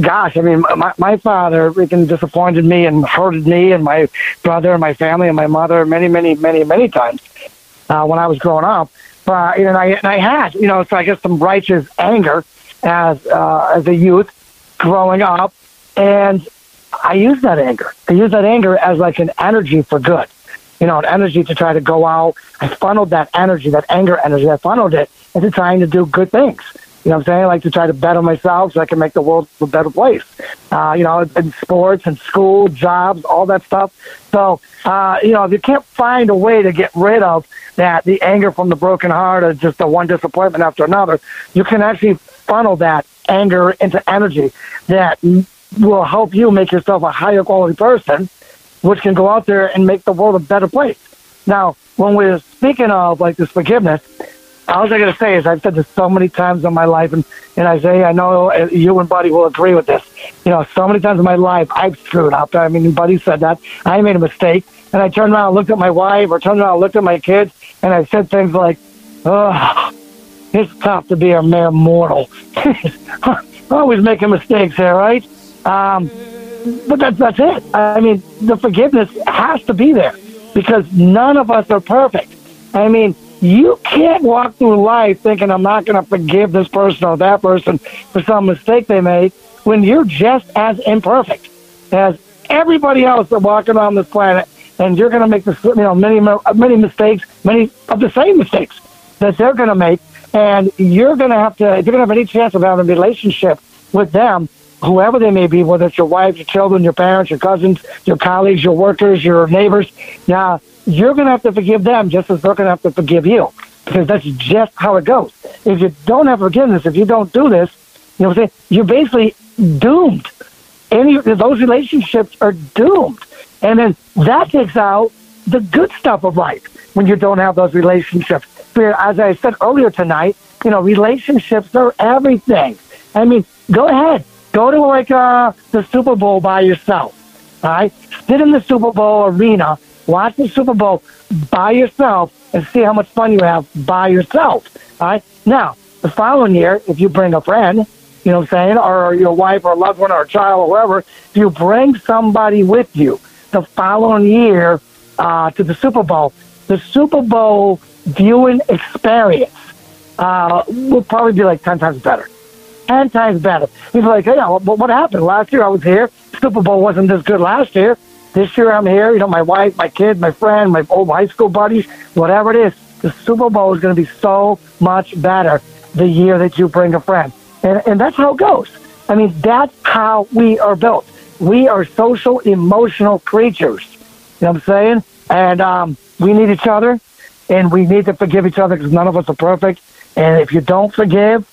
gosh, I mean, my, my father freaking disappointed me and hurted me and my brother and my family and my mother many, many, many, many times uh, when I was growing up. But you know, and I and I had you know, so I guess some righteous anger as uh, as a youth growing up, and I used that anger. I used that anger as like an energy for good. You know, an energy to try to go out. I funneled that energy, that anger energy. I funneled it into trying to do good things You know what I'm saying? Like to try to better myself so I can make the world a better place. Uh, you know, in sports and school, jobs, all that stuff. So, uh, you know, if you can't find a way to get rid of that, the anger from the broken heart or just the one disappointment after another, you can actually funnel that anger into energy that will help you make yourself a higher quality person, which can go out there and make the world a better place. Now, when we're speaking of like this forgiveness, all I got to say is I've said this so many times in my life, and, and Isaiah, I know uh, you and Buddy will agree with this. You know, so many times in my life I've screwed up. I mean, Buddy said that. I made a mistake, and I turned around and looked at my wife, or turned around and looked at my kids, and I said things like, oh, it's tough to be a mere mortal. Always making mistakes here, right? Um, but that's, that's it. I mean, the forgiveness has to be there because none of us are perfect. I mean, you can't walk through life thinking I'm not going to forgive this person or that person for some mistake they made when you're just as imperfect as everybody else that walking around this planet, and you're going to make this, you know, many many mistakes, many of the same mistakes that they're going to make, and you're going to have to, if you're going to have any chance of having a relationship with them, whoever they may be, whether it's your wife, your children, your parents, your cousins, your colleagues, your workers, your neighbors. Now, you're going to have to forgive them just as they're going to have to forgive you because that's just how it goes. If you don't have forgiveness, if you don't do this, you know what I'm saying? You're basically doomed. Any those relationships are doomed. And then that takes out the good stuff of life when you don't have those relationships. As I said earlier tonight, you know, relationships are everything. I mean, go ahead. Go to like uh, the Super Bowl by yourself. All right? Sit in the Super Bowl arena, watch the Super Bowl by yourself, and see how much fun you have by yourself. All right? Now, the following year, if you bring a friend, you know what I'm saying, or your wife or a loved one or a child or whoever, if you bring somebody with you the following year uh, to the Super Bowl, the Super Bowl viewing experience uh, will probably be like 10 times better ten times better. He's like, hey, but what happened? Last year I was here. Super Bowl wasn't this good last year. This year I'm here. You know, my wife, my kid, my friend, my old high school buddies, whatever it is. The Super Bowl is going to be so much better the year that you bring a friend. And, and that's how it goes. I mean, that's how we are built. We are social, emotional creatures. You know what I'm saying? And um, we need each other, and we need to forgive each other because none of us are perfect. And if you don't forgive,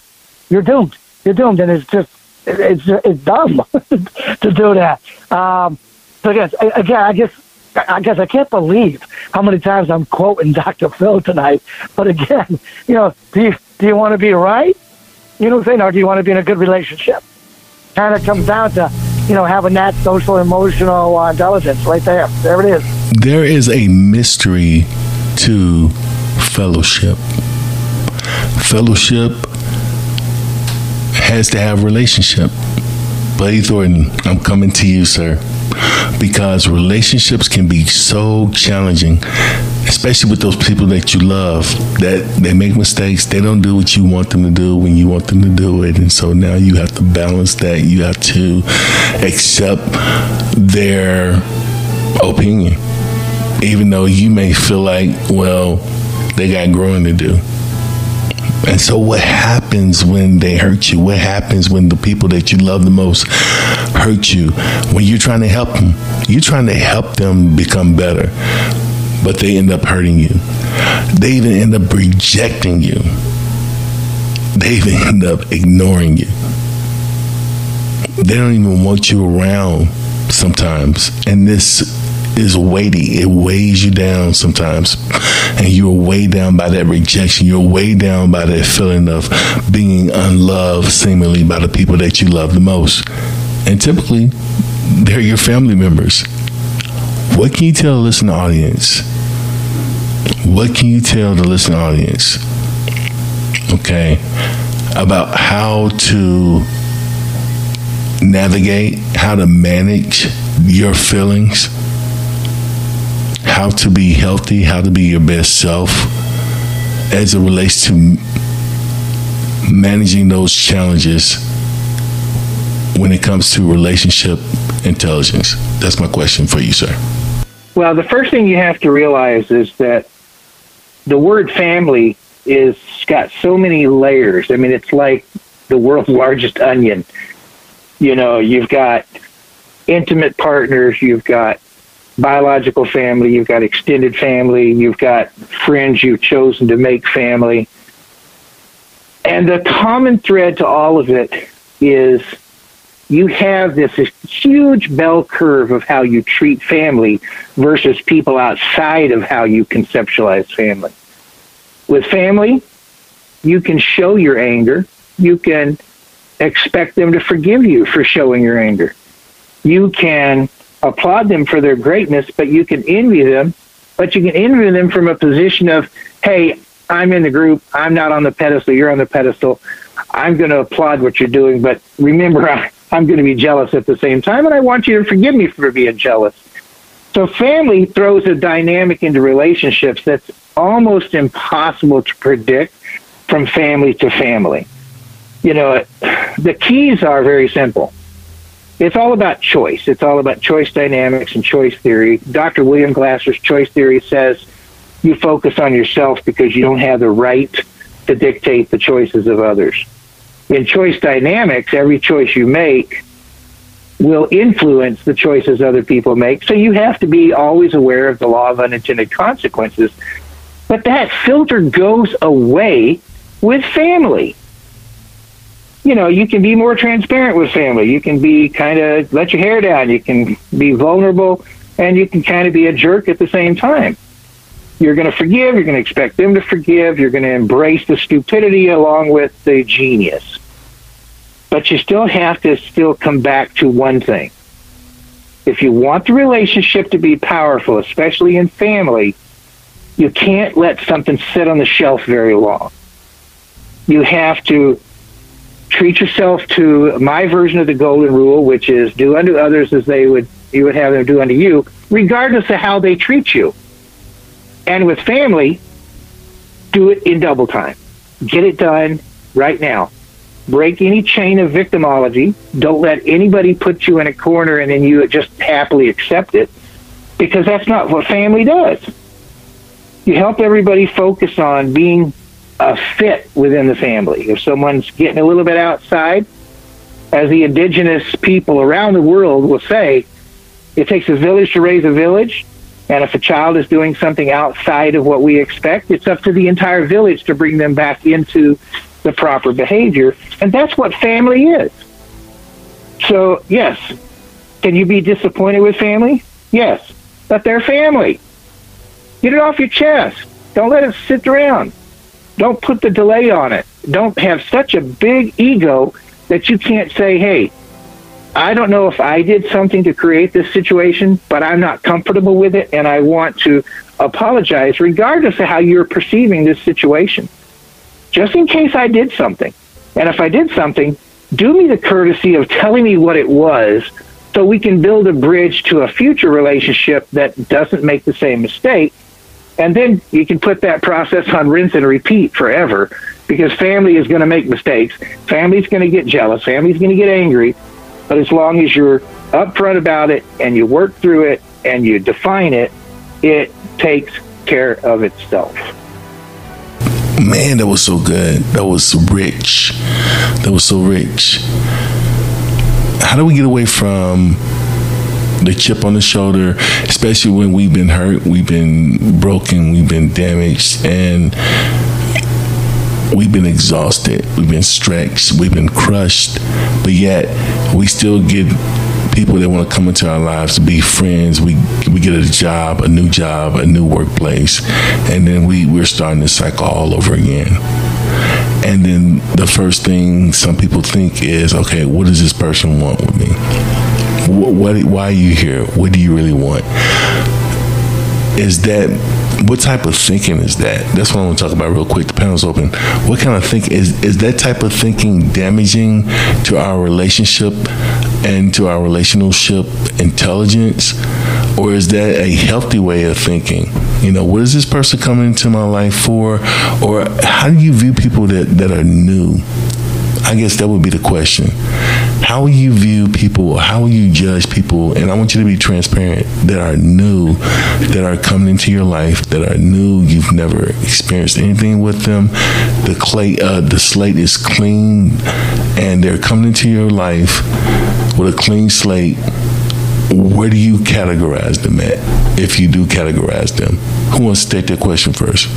you're doomed you're doomed, and it's just it's it's dumb to do that. Um, so again, again, I guess I guess I can't believe how many times I'm quoting Dr. Phil tonight. But again, you know, do you do you want to be right? You know what I'm saying, or do you want to be in a good relationship? Kind of comes down to you know having that social emotional uh, intelligence right there. There it is. There is a mystery to fellowship. Fellowship has to have relationship. Buddy Thornton, I'm coming to you, sir. Because relationships can be so challenging, especially with those people that you love, that they make mistakes. They don't do what you want them to do when you want them to do it. And so now you have to balance that. You have to accept their opinion, even though you may feel like, well, they got growing to do. And so, what happens when they hurt you? What happens when the people that you love the most hurt you? When you're trying to help them, you're trying to help them become better, but they end up hurting you. They even end up rejecting you. They even end up ignoring you. They don't even want you around sometimes. And this is weighty. It weighs you down sometimes. And you're weighed down by that rejection. You're weighed down by that feeling of being unloved, seemingly by the people that you love the most. And typically, they're your family members. What can you tell the listening audience? What can you tell the listening audience? Okay, about how to navigate, how to manage your feelings how to be healthy, how to be your best self as it relates to managing those challenges when it comes to relationship intelligence? That's my question for you, sir. Well, the first thing you have to realize is that the word family is got so many layers. I mean, it's like the world's largest onion. You know, you've got intimate partners, you've got biological family, you've got extended family, you've got friends you've chosen to make family. And the common thread to all of it is you have this, huge bell curve of how you treat family versus people outside of how you conceptualize family. With family, you can show your anger. You can expect them to forgive you for showing your anger. You can applaud them for their greatness, but you can envy them. But you can envy them from a position of, hey, I'm in the group. I'm not on the pedestal. You're on the pedestal. I'm going to applaud what you're doing, but remember, I, I'm going to be jealous at the same time, and I want you to forgive me for being jealous. So family throws a dynamic into relationships that's almost impossible to predict from family to family. You know, the keys are very simple. It's all about choice. It's all about choice dynamics and choice theory. Dr. William Glasser's choice theory says you focus on yourself because you don't have the right to dictate the choices of others in choice dynamics, every choice you make will influence the choices other people make. So you have to be always aware of the law of unintended consequences. But that filter goes away with family. You know, you can be more transparent with family. You can be kind of let your hair down. You can be vulnerable and you can kind of be a jerk at the same time. You're going to forgive. You're going to expect them to forgive. You're going to embrace the stupidity along with the genius. But you still have to still come back to one thing. If you want the relationship to be powerful, especially in family, you can't let something sit on the shelf very long. You have to treat yourself to my version of the golden rule, which is do unto others as they would you would have them do unto you, regardless of how they treat you. And with family, do it in double time. Get it done right now break any chain of victimology. Don't let anybody put you in a corner and then you just happily accept it because that's not what family does. You help everybody focus on being a fit within the family. If someone's getting a little bit outside, as the indigenous people around the world will say, it takes a village to raise a village. And if a child is doing something outside of what we expect, it's up to the entire village to bring them back into the proper behavior. And that's what family is. So, yes, can you be disappointed with family? Yes, but they're family. Get it off your chest. Don't let it sit around. Don't put the delay on it. Don't have such a big ego that you can't say, hey, I don't know if I did something to create this situation, but I'm not comfortable with it, and I want to apologize regardless of how you're perceiving this situation just in case I did something. And if I did something, do me the courtesy of telling me what it was so we can build a bridge to a future relationship that doesn't make the same mistake. And then you can put that process on rinse and repeat forever because family is going to make mistakes. Family's going to get jealous. Family's going to get angry. But as long as you're upfront about it and you work through it and you define it, it takes care of itself man, that was so good. That was rich. That was so rich. How do we get away from the chip on the shoulder, especially when we've been hurt, we've been broken, we've been damaged, and we've been exhausted, we've been stretched, we've been crushed, but yet we still get people that want to come into our lives to be friends. We we get a job, a new job, a new workplace, and then we we're starting this cycle all over again. And then the first thing some people think is, okay, what does this person want with me? What, what why are you here? What do you really want? Is that what type of thinking is that? That's what I want to talk about real quick. The panel's open. What kind of think is is that type of thinking damaging to our relationship and to our relationship intelligence, or is that a healthy way of thinking? You know, what is this person coming into my life for, or how do you view people that that are new? I guess that would be the question. How you view people, how you judge people, and I want you to be transparent that are new, that are coming into your life, that are new. You've never experienced anything with them. The clay, uh, the slate is clean, and they're coming into your life with a clean slate. Where do you categorize them at? If you do categorize them, who wants to take that question first?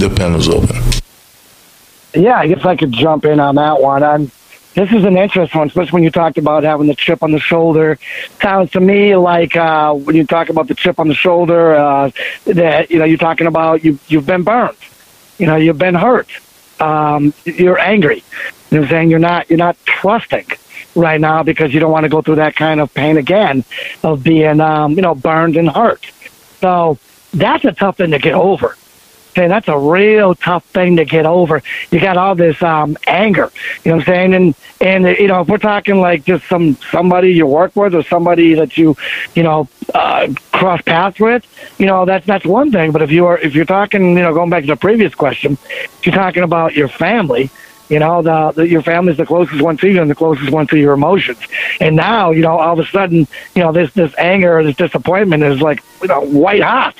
The panel's open. Yeah, I guess I could jump in on that one. I'm, this is an interesting one, especially when you talked about having the chip on the shoulder. Sounds to me like uh, when you talk about the chip on the shoulder, uh, that you know you're talking about you you've been burned, you know you've been hurt, um, you're angry. You know saying? You're not you're not trusting right now because you don't want to go through that kind of pain again of being um, you know burned and hurt. So that's a tough thing to get over. Okay, that's a real tough thing to get over. You got all this um, anger, you know what I'm saying? And and you know, if we're talking like just some somebody you work with or somebody that you, you know, uh, cross paths with, you know, that's that's one thing. But if you are if you're talking, you know, going back to the previous question, if you're talking about your family, you know, the, the your family's the closest one to you and the closest one to your emotions. And now, you know, all of a sudden, you know, this this anger this disappointment is like, you know, white hot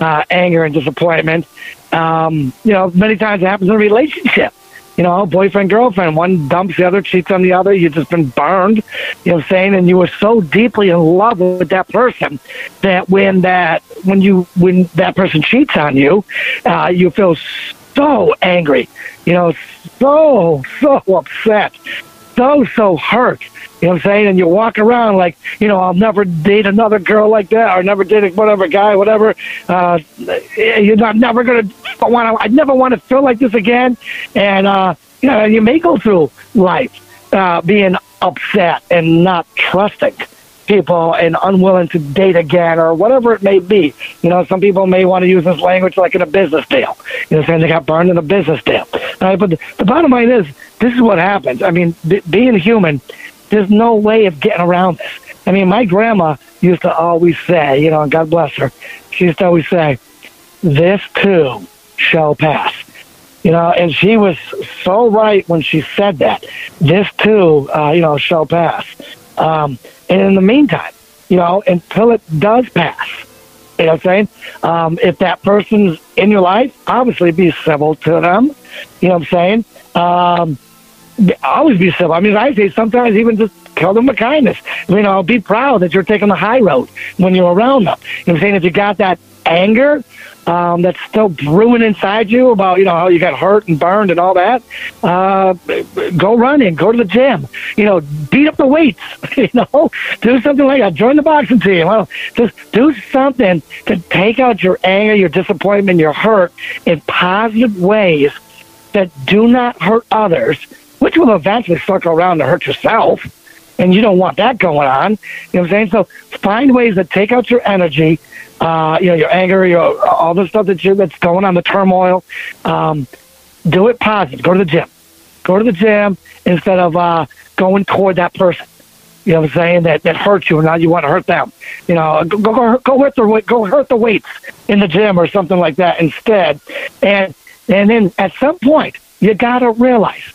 uh, anger and disappointment. Um, you know, many times it happens in a relationship. You know, boyfriend, girlfriend, one dumps the other, cheats on the other. You've just been burned, you know what I'm saying? And you were so deeply in love with that person that when that, when you, when that person cheats on you, uh, you feel so angry, you know, so, so upset, so, so hurt. You know what I'm saying? And you walk around like, you know, I'll never date another girl like that, or never date whatever guy, whatever. Uh, you're not never gonna want to. I never want to feel like this again. And uh, you know, you may go through life uh, being upset and not trusting people and unwilling to date again or whatever it may be. You know, some people may want to use this language like in a business deal. You know, saying they got burned in a business deal. Right, but the, the bottom line is, this is what happens. I mean, b- being human, there's no way of getting around this. I mean, my grandma used to always say, you know, and God bless her, she used to always say, this too shall pass. You know, and she was so right when she said that. This too, uh, you know, shall pass. Um, and in the meantime, you know, until it does pass, you know what I'm saying? Um, if that person's in your life, obviously be civil to them. You know what I'm saying? Um, always be civil. I mean, I say sometimes even just kill them with kindness. You know, be proud that you're taking the high road when you're around them. You know what I'm saying? If you got that anger um, that's still brewing inside you about, you know, how you got hurt and burned and all that, uh, go running, go to the gym, you know, beat up the weights, you know, do something like that. Join the boxing team. Well, just do something to take out your anger, your disappointment, your hurt in positive ways that do not hurt others, which will eventually circle around to hurt yourself. And you don't want that going on. You know what I'm saying? So find ways that take out your energy, uh, you know, your anger, your all the stuff that you that's going on, the turmoil. Um, do it positive. Go to the gym. Go to the gym instead of uh, going toward that person. You know what I'm saying? That that hurts you, and now you want to hurt them. You know, go go go hurt the go hurt the weights in the gym or something like that instead. And and then at some point, you gotta realize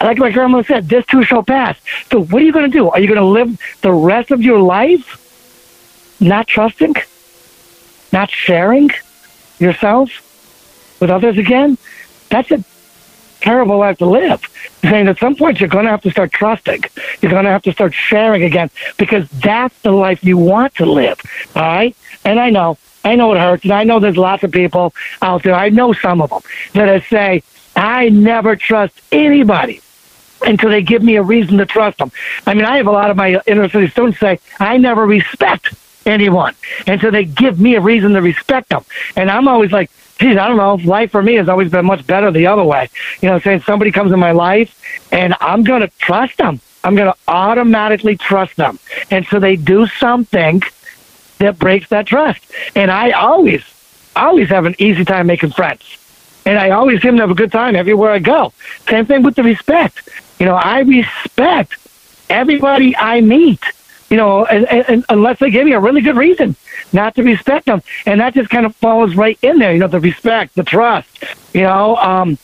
like my grandma said, this too shall pass. So what are you going to do? Are you going to live the rest of your life not trusting, not sharing yourself with others again? That's a terrible life to live. Saying at some point you're going to have to start trusting. You're going to have to start sharing again because that's the life you want to live. All right? And I know, I know it hurts, and I know there's lots of people out there. I know some of them that say, I never trust anybody until they give me a reason to trust them. I mean, I have a lot of my inner city students say, I never respect anyone And so they give me a reason to respect them. And I'm always like, geez, I don't know. Life for me has always been much better the other way. You know, saying somebody comes in my life and I'm going to trust them. I'm going to automatically trust them. And so they do something that breaks that trust. And I always, always have an easy time making friends and I always seem to have a good time everywhere I go. Same thing with the respect. You know, I respect everybody I meet. You know, and, and, unless they give me a really good reason not to respect them, and that just kind of falls right in there. You know, the respect, the trust. You know, um,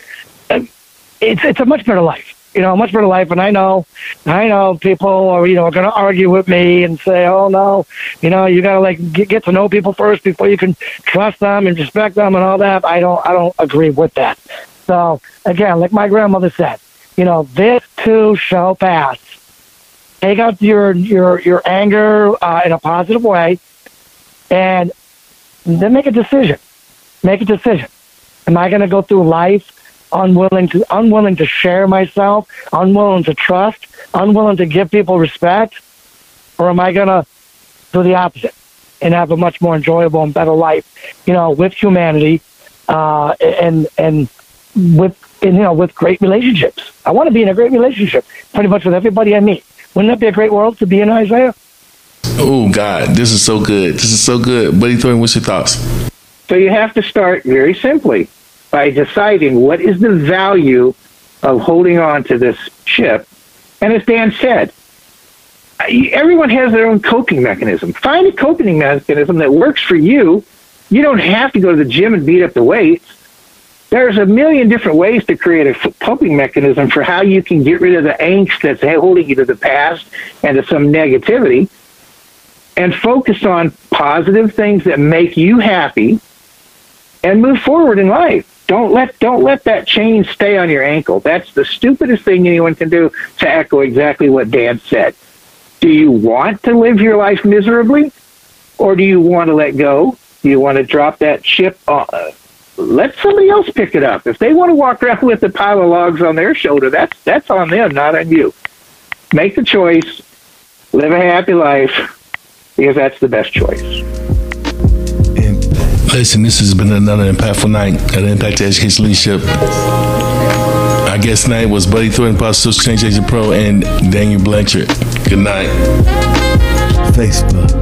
it's it's a much better life you know, a much better life. And I know, I know people are, you know, going to argue with me and say, oh no, you know, you got to like get, get to know people first before you can trust them and respect them and all that. I don't, I don't agree with that. So again, like my grandmother said, you know, this too shall pass. Take out your your your anger uh, in a positive way, and then make a decision. Make a decision. Am I going to go through life unwilling to unwilling to share myself, unwilling to trust, unwilling to give people respect, or am I going to do the opposite and have a much more enjoyable and better life, you know, with humanity, uh, and and with and, you know with great relationships. I want to be in a great relationship, pretty much with everybody I meet. Wouldn't that be a great world to be in, Isaiah? Oh God, this is so good. This is so good, Buddy Thornton. What's your thoughts? So you have to start very simply by deciding what is the value of holding on to this ship. And as Dan said, everyone has their own coping mechanism. Find a coping mechanism that works for you. You don't have to go to the gym and beat up the weights. There's a million different ways to create a coping mechanism for how you can get rid of the angst that's holding you to the past and to some negativity and focus on positive things that make you happy and move forward in life. Don't let don't let that chain stay on your ankle. That's the stupidest thing anyone can do to echo exactly what Dan said. Do you want to live your life miserably or do you want to let go? Do you want to drop that ship uh, let somebody else pick it up. If they want to walk around with a pile of logs on their shoulder, that's that's on them, not on you. Make the choice, live a happy life, because that's the best choice. And listen, this has been another impactful night at Impact Education Leadership. Our guest tonight was Buddy Thornton, Positive Change Agent Pro, and Daniel Blanchard. Good night. Facebook